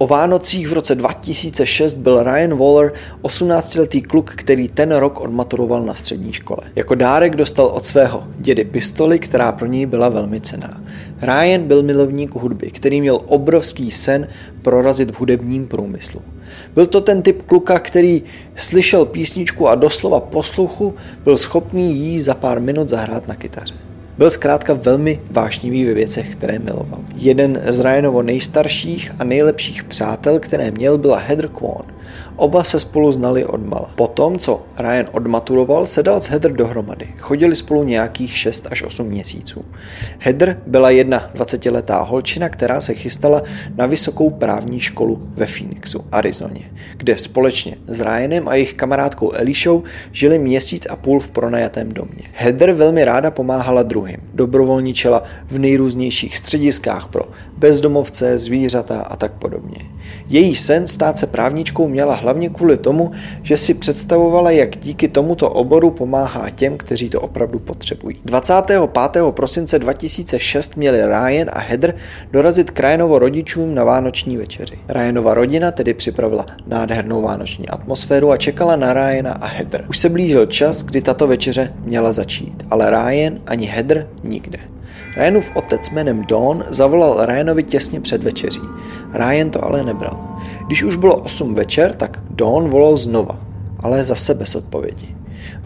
O Vánocích v roce 2006 byl Ryan Waller 18-letý kluk, který ten rok odmaturoval na střední škole. Jako dárek dostal od svého dědy pistoli, která pro něj byla velmi cená. Ryan byl milovník hudby, který měl obrovský sen prorazit v hudebním průmyslu. Byl to ten typ kluka, který slyšel písničku a doslova posluchu byl schopný jí za pár minut zahrát na kytaře. Byl zkrátka velmi vášnivý ve věcech, které miloval. Jeden z Ryanovo nejstarších a nejlepších přátel, které měl, byla Heather Kwon. Oba se spolu znali od mala. Potom, co Ryan odmaturoval, se dal s Heather dohromady. Chodili spolu nějakých 6 až 8 měsíců. Heather byla jedna 20-letá holčina, která se chystala na vysokou právní školu ve Phoenixu, Arizoně, kde společně s Ryanem a jejich kamarádkou Elishou žili měsíc a půl v pronajatém domě. Heather velmi ráda pomáhala druhým. Dobrovolničila v nejrůznějších střediskách pro bezdomovce, zvířata a tak podobně. Její sen stát se právničkou měla hlavně kvůli tomu, že si představovala, jak díky tomuto oboru pomáhá těm, kteří to opravdu potřebují. 25. prosince 2006 měli Ryan a Heather dorazit k Ryanovo rodičům na vánoční večeři. Ryanova rodina tedy připravila nádhernou vánoční atmosféru a čekala na Ryana a Heather. Už se blížil čas, kdy tato večeře měla začít, ale Ryan ani Heather nikde. Ryanův otec jménem Dawn zavolal Ryanovi těsně před večeří. Ryan to ale nebral. Když už bylo 8 večer, tak Dawn volal znova, ale zase bez odpovědi.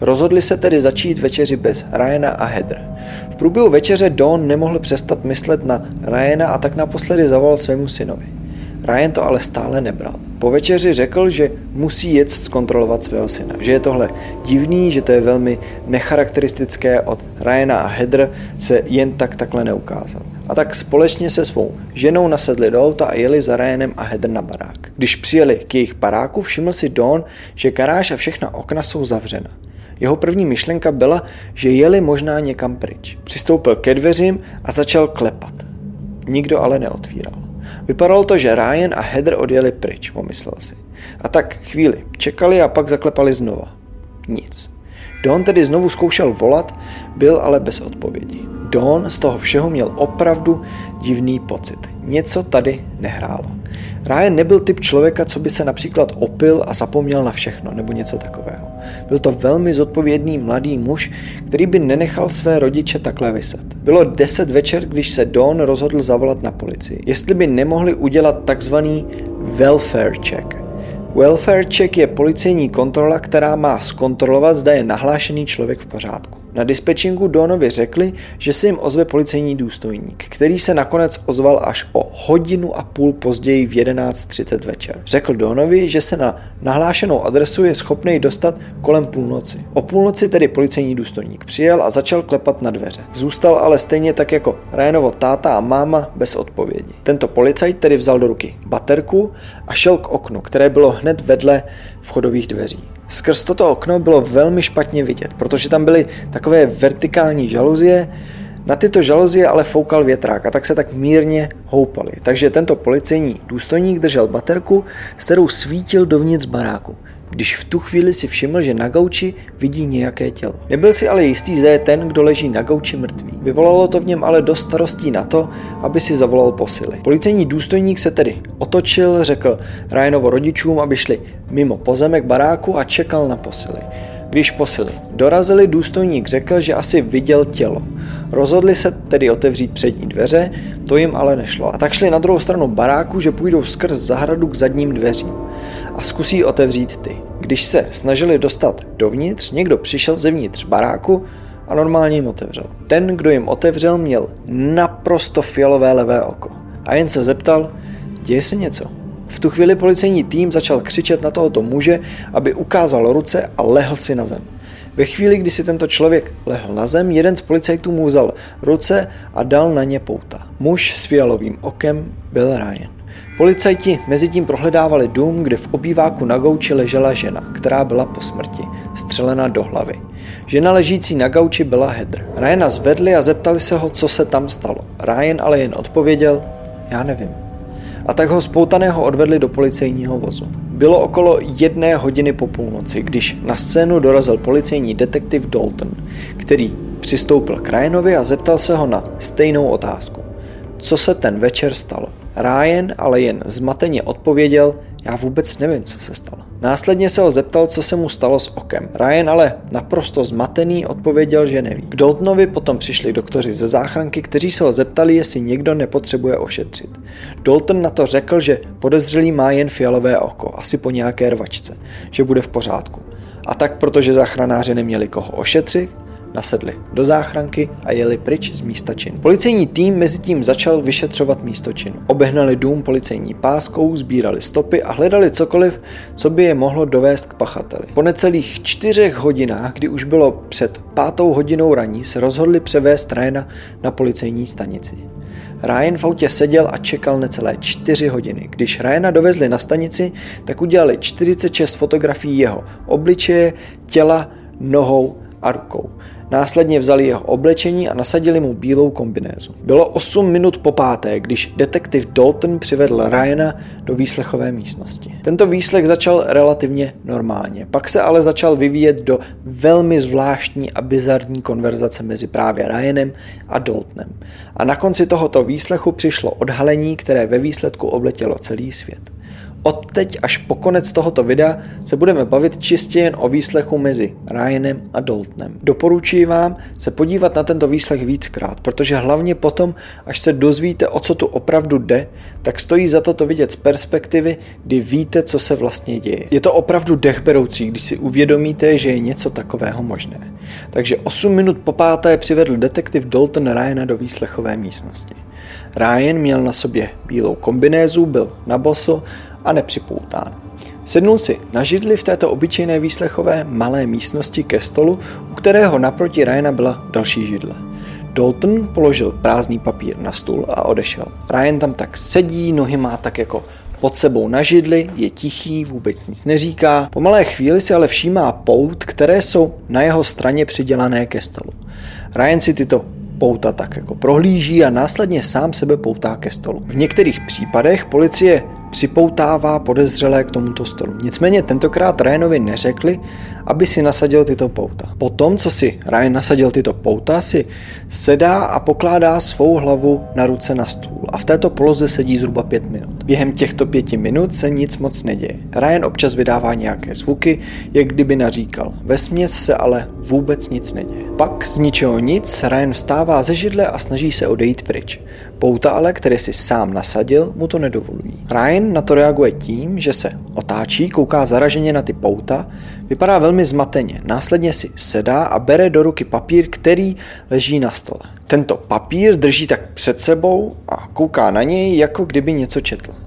Rozhodli se tedy začít večeři bez Ryana a Heather. V průběhu večeře Dawn nemohl přestat myslet na Ryana a tak naposledy zavolal svému synovi. Ryan to ale stále nebral. Po večeři řekl, že musí jet zkontrolovat svého syna, že je tohle divný, že to je velmi necharakteristické od Ryana a Heather se jen tak takhle neukázat. A tak společně se svou ženou nasedli do auta a jeli za Ryanem a Heather na barák. Když přijeli k jejich baráku, všiml si Don, že garáž a všechna okna jsou zavřena. Jeho první myšlenka byla, že jeli možná někam pryč. Přistoupil ke dveřím a začal klepat. Nikdo ale neotvíral. Vypadalo to, že Ryan a Heather odjeli pryč, pomyslel si. A tak chvíli čekali a pak zaklepali znova. Nic. Don tedy znovu zkoušel volat, byl ale bez odpovědi. Don z toho všeho měl opravdu divný pocit. Něco tady nehrálo. Ryan nebyl typ člověka, co by se například opil a zapomněl na všechno, nebo něco takového. Byl to velmi zodpovědný mladý muž, který by nenechal své rodiče takhle vyset. Bylo 10 večer, když se Don rozhodl zavolat na policii. Jestli by nemohli udělat takzvaný welfare check. Welfare check je policejní kontrola, která má zkontrolovat, zda je nahlášený člověk v pořádku. Na dispečingu Donovi řekli, že se jim ozve policejní důstojník, který se nakonec ozval až o hodinu a půl později v 11.30 večer. Řekl Donovi, že se na nahlášenou adresu je schopný dostat kolem půlnoci. O půlnoci tedy policejní důstojník přijel a začal klepat na dveře. Zůstal ale stejně tak jako Ryanovo táta a máma bez odpovědi. Tento policajt tedy vzal do ruky baterku a šel k oknu, které bylo hned vedle vchodových dveří. Skrz toto okno bylo velmi špatně vidět, protože tam byly takové vertikální žaluzie, na tyto žaluzie ale foukal větrák a tak se tak mírně houpaly. Takže tento policejní důstojník držel baterku, s kterou svítil dovnitř baráku když v tu chvíli si všiml, že na gauči vidí nějaké tělo. Nebyl si ale jistý, že je ten, kdo leží na gauči mrtvý. Vyvolalo to v něm ale dost starostí na to, aby si zavolal posily. Policejní důstojník se tedy otočil, řekl Ryanovo rodičům, aby šli mimo pozemek baráku a čekal na posily. Když posily dorazili, důstojník řekl, že asi viděl tělo. Rozhodli se tedy otevřít přední dveře, to jim ale nešlo. A tak šli na druhou stranu baráku, že půjdou skrz zahradu k zadním dveřím a zkusí otevřít ty. Když se snažili dostat dovnitř, někdo přišel zevnitř baráku a normálně jim otevřel. Ten, kdo jim otevřel, měl naprosto fialové levé oko. A jen se zeptal, děje se něco. V tu chvíli policejní tým začal křičet na tohoto muže, aby ukázal ruce a lehl si na zem. Ve chvíli, kdy si tento člověk lehl na zem, jeden z policajtů mu vzal ruce a dal na ně pouta. Muž s fialovým okem byl Ryan. Policajti mezi tím prohledávali dům, kde v obýváku na gauči ležela žena, která byla po smrti, střelena do hlavy. Žena ležící na gauči byla Heather. Ryana zvedli a zeptali se ho, co se tam stalo. Ryan ale jen odpověděl, já nevím. A tak ho spoutaného odvedli do policejního vozu. Bylo okolo jedné hodiny po půlnoci, když na scénu dorazil policejní detektiv Dalton, který přistoupil k Ryanovi a zeptal se ho na stejnou otázku. Co se ten večer stalo? Ryan ale jen zmateně odpověděl, já vůbec nevím, co se stalo. Následně se ho zeptal, co se mu stalo s okem. Ryan ale naprosto zmatený odpověděl, že neví. K Daltonovi potom přišli doktoři ze záchranky, kteří se ho zeptali, jestli někdo nepotřebuje ošetřit. Dalton na to řekl, že podezřelý má jen fialové oko, asi po nějaké rvačce, že bude v pořádku. A tak, protože záchranáři neměli koho ošetřit, nasedli do záchranky a jeli pryč z místa činu. Policejní tým mezi tím začal vyšetřovat místo činu. Obehnali dům policejní páskou, sbírali stopy a hledali cokoliv, co by je mohlo dovést k pachateli. Po necelých čtyřech hodinách, kdy už bylo před pátou hodinou raní, se rozhodli převést Ryana na policejní stanici. Ryan v autě seděl a čekal necelé čtyři hodiny. Když Ryana dovezli na stanici, tak udělali 46 fotografií jeho obličeje, těla, nohou a rukou. Následně vzali jeho oblečení a nasadili mu bílou kombinézu. Bylo 8 minut po páté, když detektiv Dalton přivedl Ryana do výslechové místnosti. Tento výslech začal relativně normálně, pak se ale začal vyvíjet do velmi zvláštní a bizarní konverzace mezi právě Ryanem a Daltonem. A na konci tohoto výslechu přišlo odhalení, které ve výsledku obletělo celý svět. Od teď až po konec tohoto videa se budeme bavit čistě jen o výslechu mezi Ryanem a Daltonem. Doporučuji vám se podívat na tento výslech víckrát, protože hlavně potom, až se dozvíte, o co tu opravdu jde, tak stojí za to to vidět z perspektivy, kdy víte, co se vlastně děje. Je to opravdu dechberoucí, když si uvědomíte, že je něco takového možné. Takže 8 minut po páté přivedl detektiv Dalton Ryana do výslechové místnosti. Ryan měl na sobě bílou kombinézu, byl na boso a nepřipoután. Sednul si na židli v této obyčejné výslechové malé místnosti ke stolu, u kterého naproti Ryana byla další židle. Dalton položil prázdný papír na stůl a odešel. Ryan tam tak sedí, nohy má tak jako pod sebou na židli, je tichý, vůbec nic neříká. Po malé chvíli si ale všímá pout, které jsou na jeho straně přidělané ke stolu. Ryan si tyto pouta tak jako prohlíží a následně sám sebe poutá ke stolu. V některých případech policie připoutává podezřelé k tomuto stolu. Nicméně tentokrát Ryanovi neřekli, aby si nasadil tyto pouta. Potom, co si Ryan nasadil tyto pouta, si sedá a pokládá svou hlavu na ruce na stůl a v této poloze sedí zhruba pět minut. Během těchto pěti minut se nic moc neděje. Ryan občas vydává nějaké zvuky, jak kdyby naříkal. Ve směs se ale vůbec nic neděje. Pak z ničeho nic Ryan vstává ze židle a snaží se odejít pryč. Pouta ale, které si sám nasadil, mu to nedovolují. Ryan na to reaguje tím, že se otáčí, kouká zaraženě na ty pouta, vypadá velmi zmateně, následně si sedá a bere do ruky papír, který leží na stole. Tento papír drží tak před sebou a kouká na něj, jako kdyby něco četl.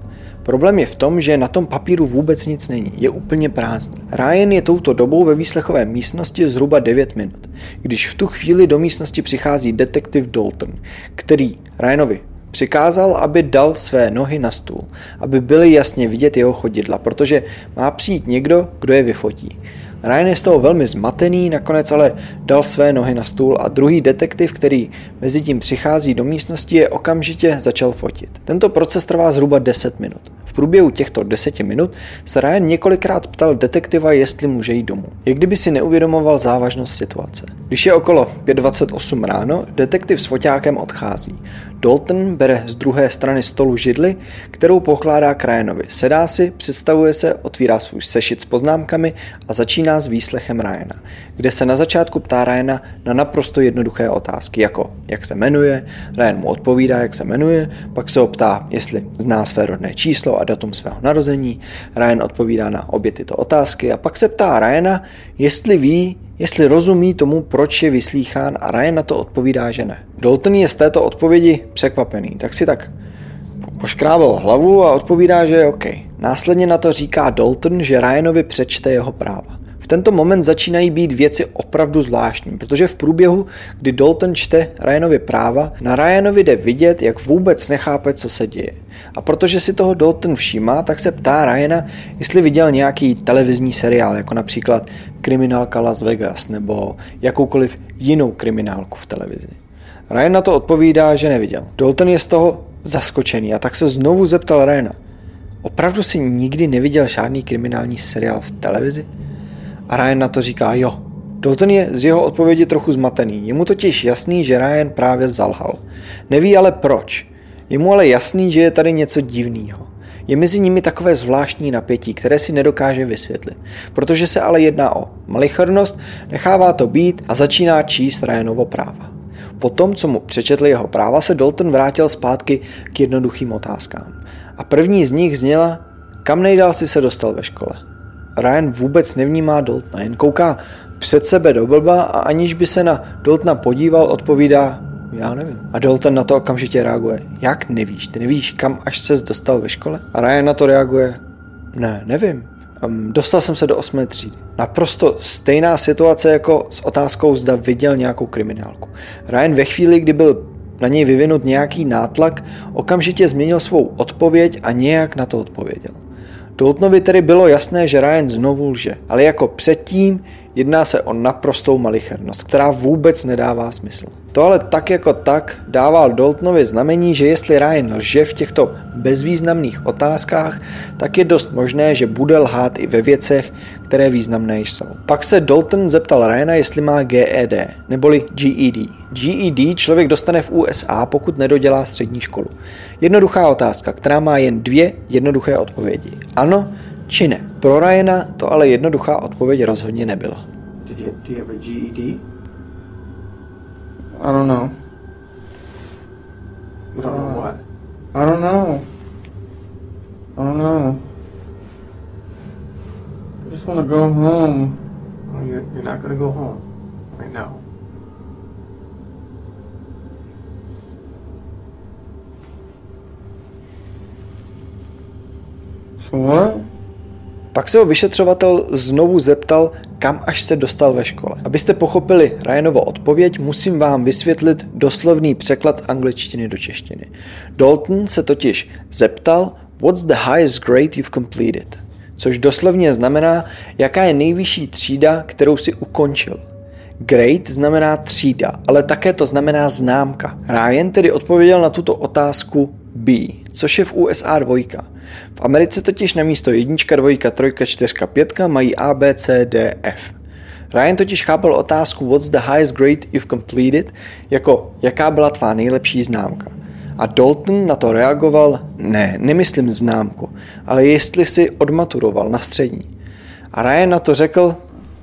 Problém je v tom, že na tom papíru vůbec nic není, je úplně prázdný. Ryan je touto dobou ve výslechové místnosti zhruba 9 minut, když v tu chvíli do místnosti přichází detektiv Dalton, který Ryanovi Přikázal, aby dal své nohy na stůl, aby byly jasně vidět jeho chodidla, protože má přijít někdo, kdo je vyfotí. Ryan je z toho velmi zmatený, nakonec ale dal své nohy na stůl a druhý detektiv, který mezi tím přichází do místnosti, je okamžitě začal fotit. Tento proces trvá zhruba 10 minut průběhu těchto deseti minut se Ryan několikrát ptal detektiva, jestli může jít domů. Jak kdyby si neuvědomoval závažnost situace. Když je okolo 5.28 ráno, detektiv s foťákem odchází. Dalton bere z druhé strany stolu židli, kterou pokládá k Ryanovi. Sedá si, představuje se, otvírá svůj sešit s poznámkami a začíná s výslechem Ryana, kde se na začátku ptá Ryana na naprosto jednoduché otázky, jako jak se jmenuje, Ryan mu odpovídá, jak se jmenuje, pak se ho ptá, jestli zná své rodné číslo a datum svého narození. Ryan odpovídá na obě tyto otázky a pak se ptá Ryana, jestli ví, jestli rozumí tomu, proč je vyslýchán a Ryan na to odpovídá, že ne. Dalton je z této odpovědi překvapený, tak si tak poškrábal hlavu a odpovídá, že je OK. Následně na to říká Dalton, že Ryanovi přečte jeho práva V tento moment začínají být věci opravdu zvláštní, protože v průběhu, kdy Dalton čte Ryanovi práva, na Ryanovi jde vidět, jak vůbec nechápe, co se děje. A protože si toho Dalton všímá, tak se ptá Ryana, jestli viděl nějaký televizní seriál, jako například Kriminálka Las Vegas nebo jakoukoliv jinou kriminálku v televizi. Ryan na to odpovídá, že neviděl. Dalton je z toho zaskočený a tak se znovu zeptal Ryana. Opravdu si nikdy neviděl žádný kriminální seriál v televizi? A Ryan na to říká jo. Dalton je z jeho odpovědi trochu zmatený. Je mu totiž jasný, že Ryan právě zalhal. Neví ale proč. Je mu ale jasný, že je tady něco divného. Je mezi nimi takové zvláštní napětí, které si nedokáže vysvětlit. Protože se ale jedná o malichernost, nechává to být a začíná číst Ryanovo práva. Po tom, co mu přečetli jeho práva, se Dalton vrátil zpátky k jednoduchým otázkám. A první z nich zněla, kam nejdál si se dostal ve škole. Ryan vůbec nevnímá Daltona, jen kouká před sebe do blba a aniž by se na Daltona podíval, odpovídá, já nevím. A Dalton na to okamžitě reaguje, jak nevíš, ty nevíš, kam až ses dostal ve škole? A Ryan na to reaguje, ne, nevím. Um, dostal jsem se do osmé třídy. Naprosto stejná situace jako s otázkou, zda viděl nějakou kriminálku. Ryan ve chvíli, kdy byl na něj vyvinut nějaký nátlak, okamžitě změnil svou odpověď a nějak na to odpověděl. Daltonovi tedy bylo jasné, že Ryan znovu lže, ale jako předtím jedná se o naprostou malichernost, která vůbec nedává smysl. To ale tak jako tak dával Daltonovi znamení, že jestli Ryan lže v těchto bezvýznamných otázkách, tak je dost možné, že bude lhát i ve věcech, které významné jsou. Pak se Dalton zeptal Ryana, jestli má GED, neboli GED. GED člověk dostane v USA, pokud nedodělá střední školu. Jednoduchá otázka, která má jen dvě jednoduché odpovědi. Ano či ne. Pro Ryana to ale jednoduchá odpověď rozhodně nebyla. Did you, do you have a GED? I don't know. You don't know what? I don't know. I don't know. I just want to go home. Well, you're, you're not going to go home right now. So what? Pak se ho vyšetřovatel znovu zeptal, kam až se dostal ve škole. Abyste pochopili Ryanovo odpověď, musím vám vysvětlit doslovný překlad z angličtiny do češtiny. Dalton se totiž zeptal, what's the highest grade you've completed? Což doslovně znamená, jaká je nejvyšší třída, kterou si ukončil. Grade znamená třída, ale také to znamená známka. Ryan tedy odpověděl na tuto otázku B, což je v USA dvojka. V Americe totiž na místo jednička, dvojka, trojka, čtyřka, pětka mají A, B, C, D, F. Ryan totiž chápal otázku What's the highest grade you've completed jako jaká byla tvá nejlepší známka. A Dalton na to reagoval, ne, nemyslím známku, ale jestli si odmaturoval na střední. A Ryan na to řekl,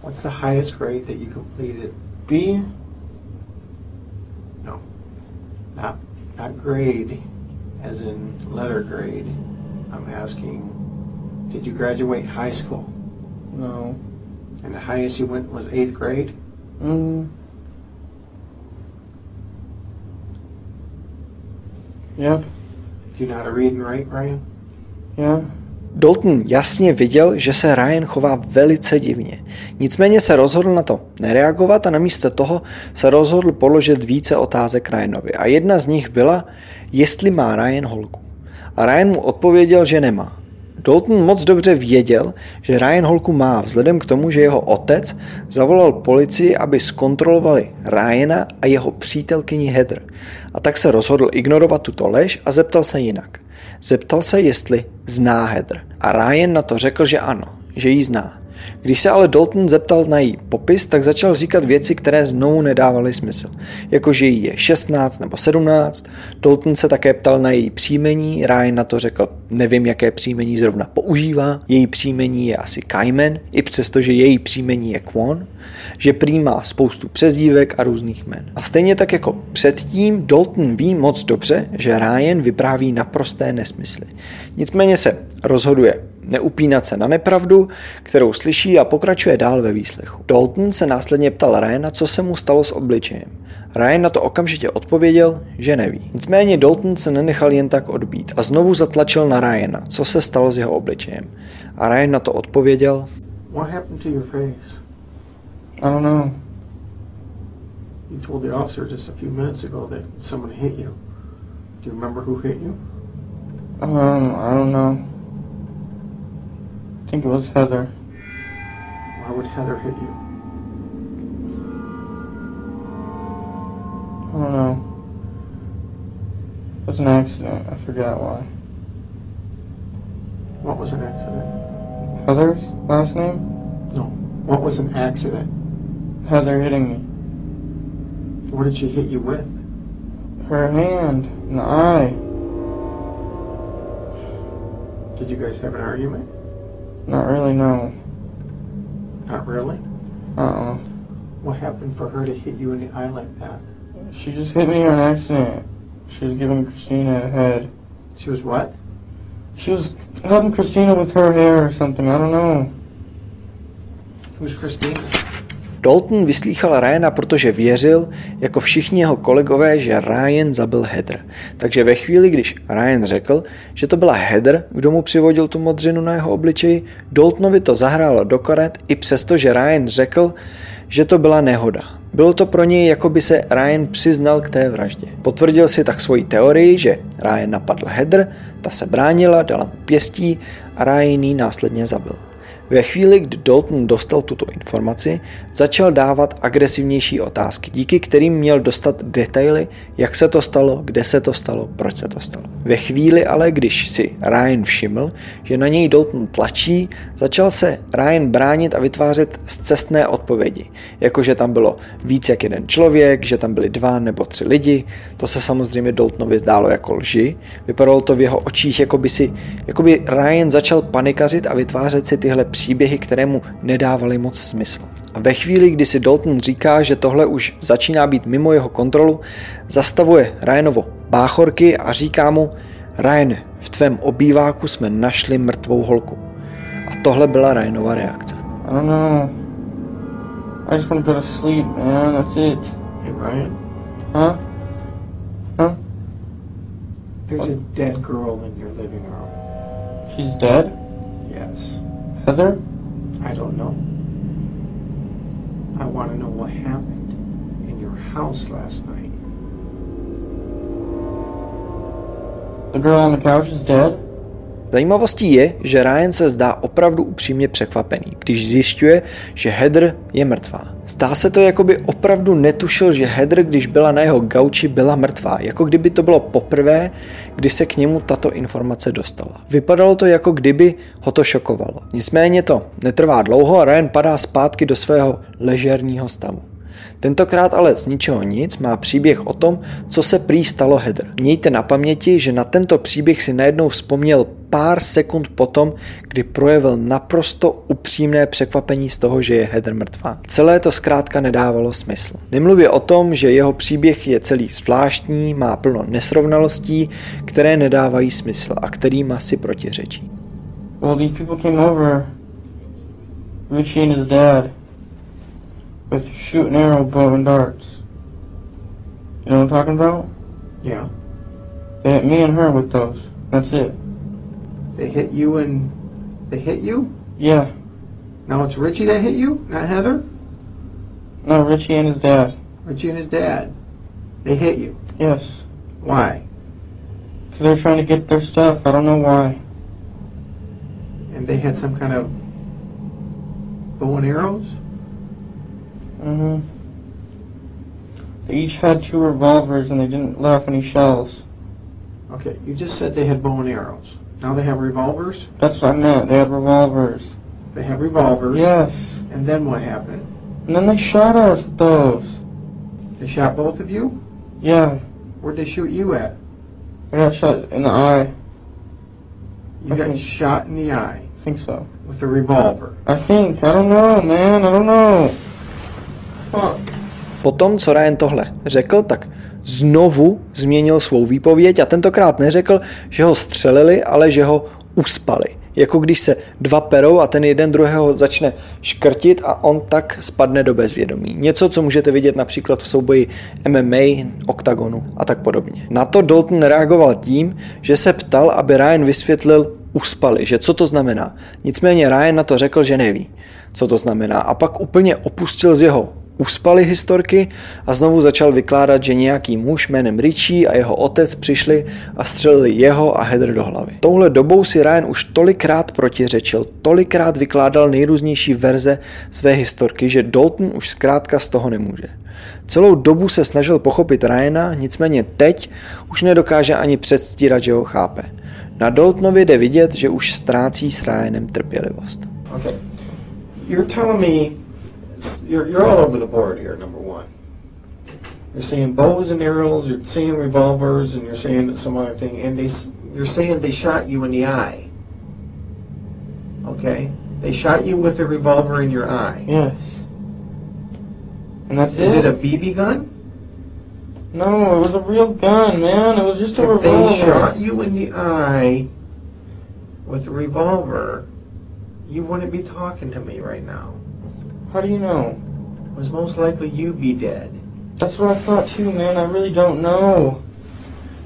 What's the highest grade that you completed? B? No, not, not grade as in letter grade. I'm asking, did you graduate high school? No. And the highest you went was eighth grade? Mm. Yep. Do you know how to read and write, Ryan? Yeah. Dalton jasně viděl, že se Ryan chová velice divně. Nicméně se rozhodl na to nereagovat a namísto toho se rozhodl položit více otázek Ryanovi. A jedna z nich byla, jestli má Ryan holku. A Ryan mu odpověděl, že nemá. Dalton moc dobře věděl, že Ryan holku má, vzhledem k tomu, že jeho otec zavolal policii, aby zkontrolovali Ryana a jeho přítelkyni Heather. A tak se rozhodl ignorovat tuto lež a zeptal se jinak. Zeptal se, jestli zná Heather. A Ryan na to řekl, že ano, že ji zná. Když se ale Dalton zeptal na její popis, tak začal říkat věci, které znovu nedávaly smysl. Jako, že jí je 16 nebo 17. Dalton se také ptal na její příjmení, Ryan na to řekl, nevím, jaké příjmení zrovna používá. Její příjmení je asi Kaimen, i přesto, že její příjmení je Kwon, že prý má spoustu přezdívek a různých men. A stejně tak jako předtím, Dalton ví moc dobře, že Ryan vypráví naprosté nesmysly. Nicméně se rozhoduje neupínat se na nepravdu, kterou slyší a pokračuje dál ve výslechu. Dalton se následně ptal Ryana, co se mu stalo s obličejem. Ryan na to okamžitě odpověděl, že neví. Nicméně Dalton se nenechal jen tak odbít a znovu zatlačil na Ryana, co se stalo s jeho obličejem. A Ryan na to odpověděl, What happened to your face? I don't know. You told the officer just a few minutes ago that someone hit you. Do you remember who hit you? Um, I don't know. I think it was Heather. Why would Heather hit you? I don't know. It was an accident. I forgot why. What was an accident? Heather's last name? No. What was an accident? Heather hitting me. What did she hit you with? Her hand in the eye. Did you guys have an argument? Not really, no. Not really. Uh-uh. What happened for her to hit you in the eye like that? She just hit me on accident. She was giving Christina a head. She was what? She was helping Christina with her hair or something. I don't know. Who's Christina? Dalton vyslýchal Ryana, protože věřil, jako všichni jeho kolegové, že Ryan zabil Heather. Takže ve chvíli, když Ryan řekl, že to byla Heather, kdo mu přivodil tu modřinu na jeho obličeji, Daltonovi to zahrálo do karet, i přesto, že Ryan řekl, že to byla nehoda. Bylo to pro něj, jako by se Ryan přiznal k té vraždě. Potvrdil si tak svoji teorii, že Ryan napadl Heather, ta se bránila, dala mu pěstí a Ryan ji následně zabil. Ve chvíli, kdy Dalton dostal tuto informaci, začal dávat agresivnější otázky, díky kterým měl dostat detaily, jak se to stalo, kde se to stalo, proč se to stalo. Ve chvíli ale, když si Ryan všiml, že na něj Dalton tlačí, začal se Ryan bránit a vytvářet zcestné odpovědi, jako že tam bylo víc jak jeden člověk, že tam byli dva nebo tři lidi. To se samozřejmě Daltonovi zdálo jako lži. Vypadalo to v jeho očích, jako by, si, jako by Ryan začal panikařit a vytvářet si tyhle příběhy, které mu nedávaly moc smysl. A ve chvíli, kdy si Dalton říká, že tohle už začíná být mimo jeho kontrolu, zastavuje Ryanovo báchorky a říká mu, Ryan, v tvém obýváku jsme našli mrtvou holku. A tohle byla Ryanova reakce. I don't know. I just want to go to sleep, man. That's it. Hey, Ryan. Huh? Huh? There's a dead girl in your living room. She's dead? Yes. Heather? I don't know. I want to know what happened in your house last night. The girl on the couch is dead? Zajímavostí je, že Ryan se zdá opravdu upřímně překvapený, když zjišťuje, že Heather je mrtvá. Zdá se to, jako by opravdu netušil, že Heather, když byla na jeho gauči, byla mrtvá, jako kdyby to bylo poprvé, kdy se k němu tato informace dostala. Vypadalo to, jako kdyby ho to šokovalo. Nicméně to netrvá dlouho a Ryan padá zpátky do svého ležerního stavu. Tentokrát ale z ničeho nic má příběh o tom, co se prý stalo Heather. Mějte na paměti, že na tento příběh si najednou vzpomněl pár sekund potom, kdy projevil naprosto upřímné překvapení z toho, že je Heather mrtvá. Celé to zkrátka nedávalo smysl. Nemluvě o tom, že jeho příběh je celý zvláštní, má plno nesrovnalostí, které nedávají smysl a kterým asi protiřečí. Well, these people came over. Richie and his dad. With shoot and arrow, bow and darts. You know what I'm talking about? Yeah. They hit me and her with those. That's it. They hit you and they hit you? Yeah. Now it's Richie that hit you, not Heather? No, Richie and his dad. Richie and his dad. They hit you. Yes. Why? Because they're trying to get their stuff. I don't know why. And they had some kind of bow and arrows? Mm-hmm. They each had two revolvers and they didn't let off any shells. Okay, you just said they had bow and arrows. Now they have revolvers? That's what I meant. They had revolvers. They have revolvers. Yes. And then what happened? And then they shot us with those. They shot both of you? Yeah. Where'd they shoot you at? I got shot in the eye. You got Okay. shot in the eye I think so. with a revolver. I think. I don't know, man. I don't know. Potom, co Ryan tohle řekl, tak znovu změnil svou výpověď a tentokrát neřekl, že ho střelili, ale že ho uspali. Jako když se dva perou a ten jeden druhého začne škrtit a on tak spadne do bezvědomí. Něco, co můžete vidět například v souboji MMA, oktagonu a tak podobně. Na to Dalton reagoval tím, že se ptal, aby Ryan vysvětlil uspali, že co to znamená. Nicméně Ryan na to řekl, že neví. co to znamená, a pak úplně opustil z jeho Uspali historky a znovu začal vykládat, že nějaký muž jménem Richie a jeho otec přišli a střelili jeho a Heather do hlavy. Touhle dobou si Ryan už tolikrát protiřečil, tolikrát vykládal nejrůznější verze své historky, že Dalton už zkrátka z toho nemůže. Celou dobu se snažil pochopit Ryana, nicméně teď už nedokáže ani předstírat, že ho chápe. Na Daltonovi jde vidět, že už ztrácí s Ryanem trpělivost. Okay. You're telling me you're, you're all over the board here, number one. You're saying bows and arrows, you're saying revolvers, and you're saying some other thing, and they, you're saying they shot you in the eye. Okay? They shot you with a revolver in your eye. Yes. And that's Is it? it a BB gun? No, it was a real gun, man. It was just a If revolver. they shot you in the eye with a revolver, you wouldn't be talking to me right now. How do you know? It was most likely you be dead. That's what I thought too, man. I really don't know.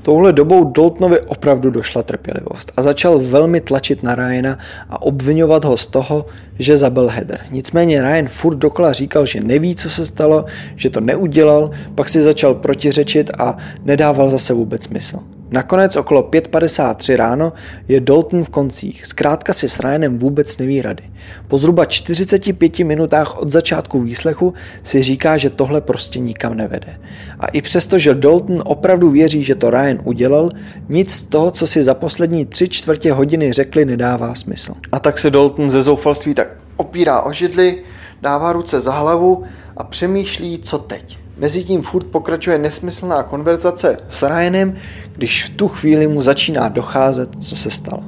Touhle dobou Daltonovi opravdu došla trpělivost a začal velmi tlačit na Ryana a obvinovat ho z toho, že zabil Heather. Nicméně Ryan furt dokola říkal, že neví, co se stalo, že to neudělal, pak si začal protiřečit a nedával zase vůbec smysl. Nakonec okolo 5.53 ráno je Dalton v koncích. Zkrátka si s Ryanem vůbec neví rady. Po zhruba 45 minutách od začátku výslechu si říká, že tohle prostě nikam nevede. A i přesto, že Dalton opravdu věří, že to Ryan udělal, nic z toho, co si za poslední tři čtvrtě hodiny řekli, nedává smysl. A tak se Dalton ze zoufalství tak opírá o židli, dává ruce za hlavu a přemýšlí, co teď. Mezitím furt pokračuje nesmyslná konverzace s Ryanem, když v tu chvíli mu začíná docházet, co se stalo.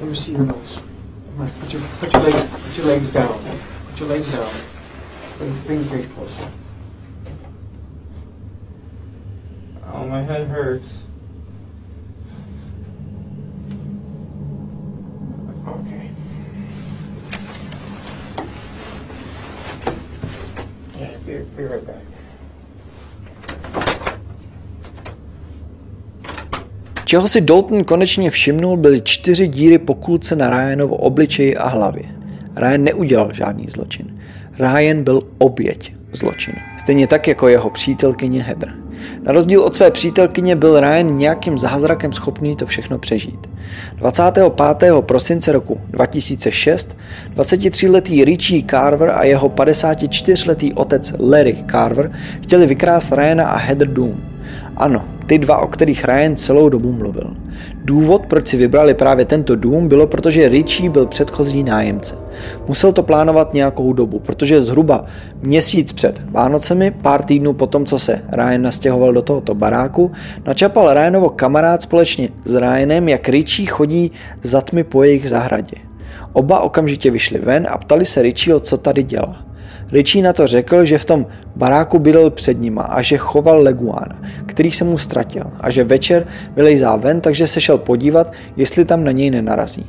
Let me see your nose. Put your, put your legs, put your legs down. Put your legs down. Bring, bring your face closer. Oh, my head hurts. Okay. Yeah, be, be right back. Čeho si Dalton konečně všimnul, byly čtyři díry po kulce na Ryanovo obličeji a hlavě. Ryan neudělal žádný zločin. Ryan byl oběť zločinu. Stejně tak jako jeho přítelkyně Heather. Na rozdíl od své přítelkyně byl Ryan nějakým zázrakem schopný to všechno přežít. 25. prosince roku 2006 23-letý Richie Carver a jeho 54-letý otec Larry Carver chtěli vykrást Ryana a Heather Doom. Ano, ty dva, o kterých Ryan celou dobu mluvil. Důvod, proč si vybrali právě tento dům, bylo, protože Richie byl předchozí nájemce. Musel to plánovat nějakou dobu, protože zhruba měsíc před Vánocemi, pár týdnů potom, co se Ryan nastěhoval do tohoto baráku, načapal Ryanovo kamarád společně s Ryanem, jak Richie chodí za tmy po jejich zahradě. Oba okamžitě vyšli ven a ptali se Richieho, co tady dělá. Richie na to řekl, že v tom baráku bydlel před nima a že choval leguána, který se mu ztratil a že večer vylejzá ven, takže se šel podívat, jestli tam na něj nenarazí.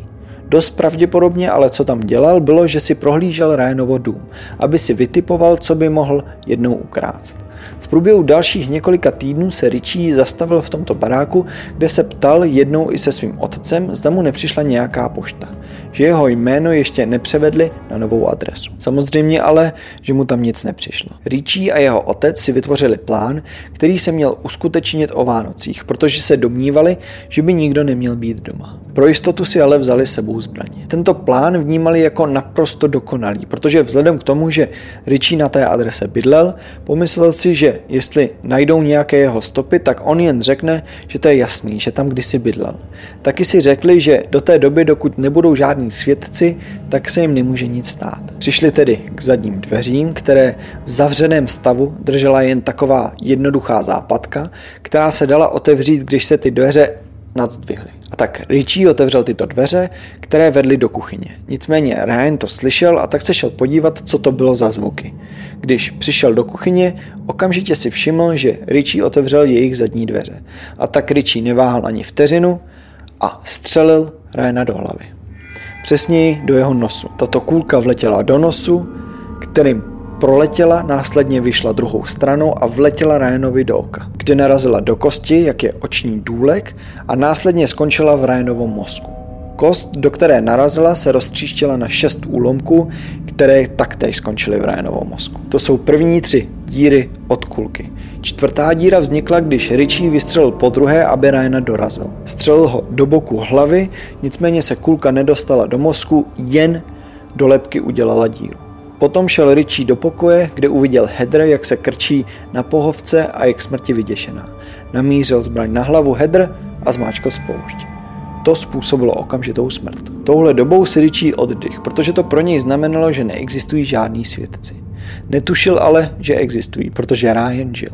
Dost pravděpodobně ale co tam dělal, bylo, že si prohlížel Ryanovo dům, aby si vytipoval, co by mohl jednou ukrást. V průběhu dalších několika týdnů se Richie zastavil v tomto baráku, kde se ptal jednou i se svým otcem, zda mu nepřišla nějaká pošta, že jeho jméno ještě nepřevedli na novou adresu. Samozřejmě ale, že mu tam nic nepřišlo. Richie a jeho otec si vytvořili plán, který se měl uskutečnit o Vánocích, protože se domnívali, že by nikdo neměl být doma. Pro jistotu si ale vzali sebou zbraně. Tento plán vnímali jako naprosto dokonalý, protože vzhledem k tomu, že Richie na té adrese bydlel, pomyslel si, že jestli najdou nějaké jeho stopy, tak on jen řekne, že to je jasný, že tam kdysi bydlel. Taky si řekli, že do té doby, dokud nebudou žádní svědci, tak se jim nemůže nic stát. Přišli tedy k zadním dveřím, které v zavřeném stavu držela jen taková jednoduchá západka, která se dala otevřít, když se ty dveře nadzdvihly. A tak Richie otevřel tyto dveře, které vedly do kuchyně. Nicméně Ryan to slyšel a tak se šel podívat, co to bylo za zvuky. Když přišel do kuchyně, okamžitě si všiml, že Richie otevřel jejich zadní dveře. A tak Richie neváhal ani vteřinu a střelil Ryana do hlavy. Přesněji do jeho nosu. Tato kůlka vletěla do nosu, kterým proletěla, následně vyšla druhou stranou a vletěla Ryanovi do oka, kde narazila do kosti, jak je oční důlek, a následně skončila v Ryanovom mozku. Kost, do které narazila, se roztříštila na šest úlomků, které taktéž skončily v Ryanovom mozku. To jsou první tři díry od kulky. Čtvrtá díra vznikla, když Richie vystřelil po druhé, aby Ryana dorazil. Střelil ho do boku hlavy, nicméně se kulka nedostala do mozku, jen do lepky udělala díru. Potom šel Richie do pokoje, kde uviděl Heather, jak se krčí na pohovce a je k smrti vyděšená. Namířil zbraň na hlavu Heather a zmáčkal spoušť. To způsobilo okamžitou smrt. Touhle dobou si Richie oddych, protože to pro něj znamenalo, že neexistují žádní svědci. Netušil ale, že existují, protože Ryan žil.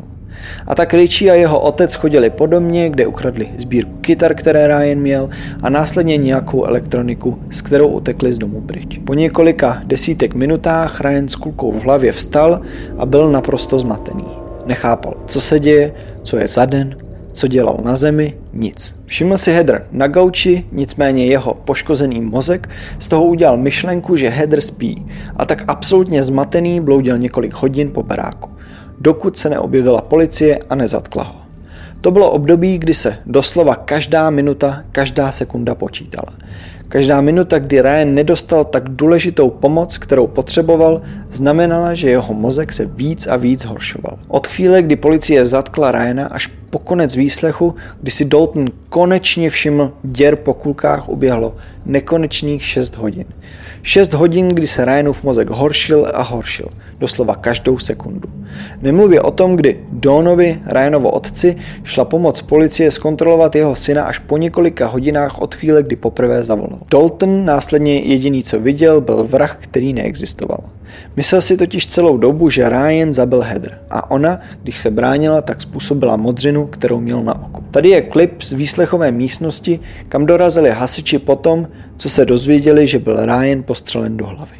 A tak Richie a jeho otec chodili po domě, kde ukradli sbírku kytar, které Ryan měl a následně nějakou elektroniku, s kterou utekli z domu pryč. Po několika desítek minutách Ryan s kulkou v hlavě vstal a byl naprosto zmatený. Nechápal, co se děje, co je za den, co dělal na zemi? Nic. Všiml si Heather na gauči, nicméně jeho poškozený mozek z toho udělal myšlenku, že Heather spí a tak absolutně zmatený bloudil několik hodin po baráku dokud se neobjevila policie a nezatkla ho. To bylo období, kdy se doslova každá minuta, každá sekunda počítala. Každá minuta, kdy Ryan nedostal tak důležitou pomoc, kterou potřeboval, znamenala, že jeho mozek se víc a víc horšoval. Od chvíle, kdy policie zatkla Ryana až po konec výslechu, kdy si Dalton konečně všiml děr po kulkách, uběhlo nekonečných 6 hodin. 6 hodin, kdy se Ryanův mozek horšil a horšil, doslova každou sekundu. Nemluvě o tom, kdy Donovi, Ryanovo otci, šla pomoc policie zkontrolovat jeho syna až po několika hodinách od chvíle, kdy poprvé zavolal. Dalton následně jediný, co viděl, byl vrah, který neexistoval. Myslel si totiž celou dobu, že Ryan zabil Heather a ona, když se bránila, tak způsobila modřinu, kterou měl na oku. Tady je klip z výslechové místnosti, kam dorazili hasiči potom, co se dozvěděli, že byl Ryan postřelen do hlavy.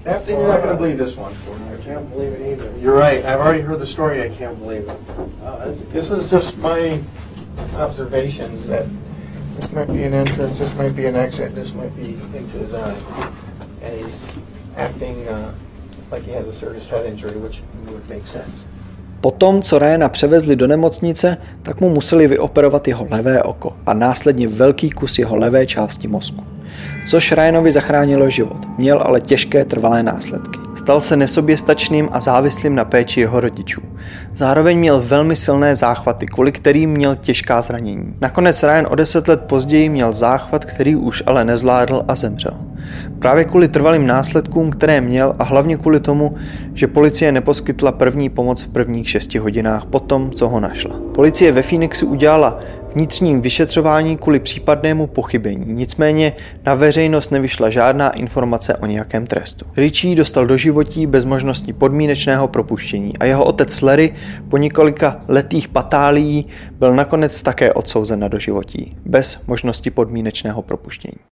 This might be an entrance, this might be an exit, this might be into his eye, and he's acting uh, Potom, co Ryana převezli do nemocnice, tak mu museli vyoperovat jeho levé oko a následně velký kus jeho levé části mozku. Což Ryanovi zachránilo život, měl ale těžké trvalé následky. Stal se nesoběstačným a závislým na péči jeho rodičů. Zároveň měl velmi silné záchvaty, kvůli kterým měl těžká zranění. Nakonec Ryan o deset let později měl záchvat, který už ale nezvládl a zemřel. Právě kvůli trvalým následkům, které měl a hlavně kvůli tomu, že policie neposkytla první pomoc v prvních šesti hodinách po tom, co ho našla. Policie ve Phoenixu udělala vnitřním vyšetřování kvůli případnému pochybení, nicméně na veřejnost nevyšla žádná informace o nějakém trestu. Richie dostal do životí bez možnosti podmínečného propuštění a jeho otec Larry po několika letých patálií byl nakonec také odsouzen na doživotí, bez možnosti podmínečného propuštění.